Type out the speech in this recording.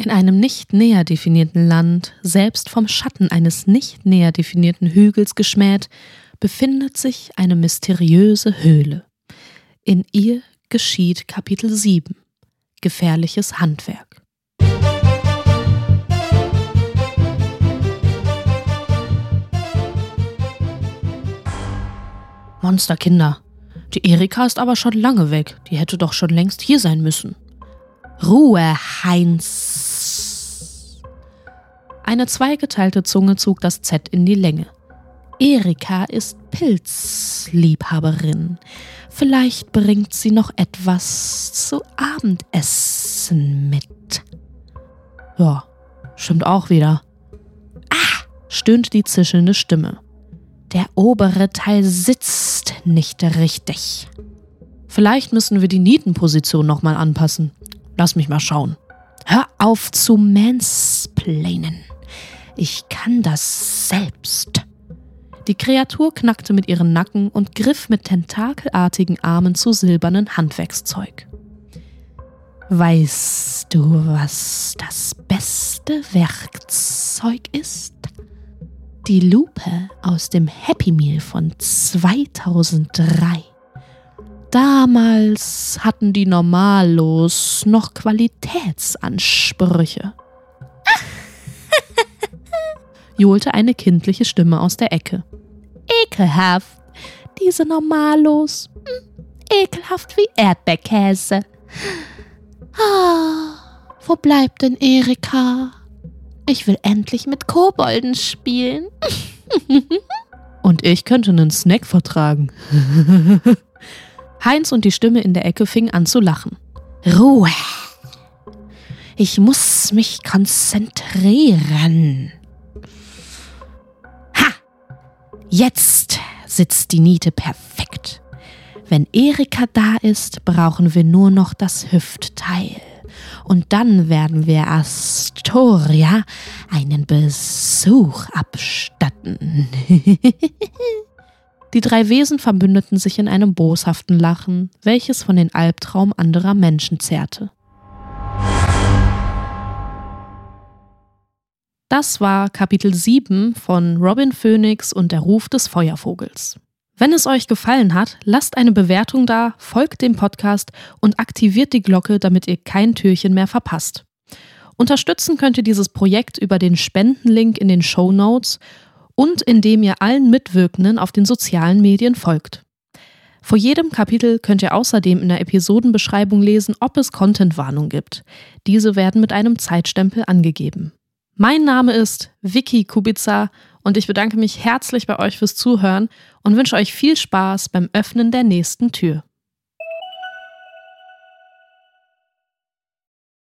In einem nicht näher definierten Land, selbst vom Schatten eines nicht näher definierten Hügels geschmäht, befindet sich eine mysteriöse Höhle. In ihr geschieht Kapitel 7 Gefährliches Handwerk. Monsterkinder. Die Erika ist aber schon lange weg. Die hätte doch schon längst hier sein müssen. Ruhe, Heinz. Eine zweigeteilte Zunge zog das Z in die Länge. Erika ist Pilzliebhaberin. Vielleicht bringt sie noch etwas zu Abendessen mit. Ja, stimmt auch wieder. Ah, stöhnt die zischelnde Stimme. Der obere Teil sitzt nicht richtig. Vielleicht müssen wir die Nietenposition nochmal anpassen. Lass mich mal schauen. Hör auf zu mansplainen. Ich kann das selbst. Die Kreatur knackte mit ihren Nacken und griff mit tentakelartigen Armen zu silbernen Handwerkszeug. Weißt du, was das beste Werkzeug ist? Die Lupe aus dem Happy Meal von 2003. Damals hatten die Normalos noch Qualitätsansprüche. Johlte eine kindliche Stimme aus der Ecke. Ekelhaft, diese Normalos. Hm, ekelhaft wie Erdbeerkäse. Ah, wo bleibt denn Erika? Ich will endlich mit Kobolden spielen. Und ich könnte einen Snack vertragen. Heinz und die Stimme in der Ecke fingen an zu lachen. Ruhe! Ich muss mich konzentrieren. Jetzt sitzt die Niete perfekt. Wenn Erika da ist, brauchen wir nur noch das Hüftteil. Und dann werden wir Astoria einen Besuch abstatten. Die drei Wesen verbündeten sich in einem boshaften Lachen, welches von den Albtraum anderer Menschen zehrte. Das war Kapitel 7 von Robin Phoenix und der Ruf des Feuervogels. Wenn es euch gefallen hat, lasst eine Bewertung da, folgt dem Podcast und aktiviert die Glocke, damit ihr kein Türchen mehr verpasst. Unterstützen könnt ihr dieses Projekt über den Spendenlink in den Show Notes und indem ihr allen Mitwirkenden auf den sozialen Medien folgt. Vor jedem Kapitel könnt ihr außerdem in der Episodenbeschreibung lesen, ob es Contentwarnung gibt. Diese werden mit einem Zeitstempel angegeben. Mein Name ist Vicky Kubica und ich bedanke mich herzlich bei euch fürs Zuhören und wünsche euch viel Spaß beim Öffnen der nächsten Tür.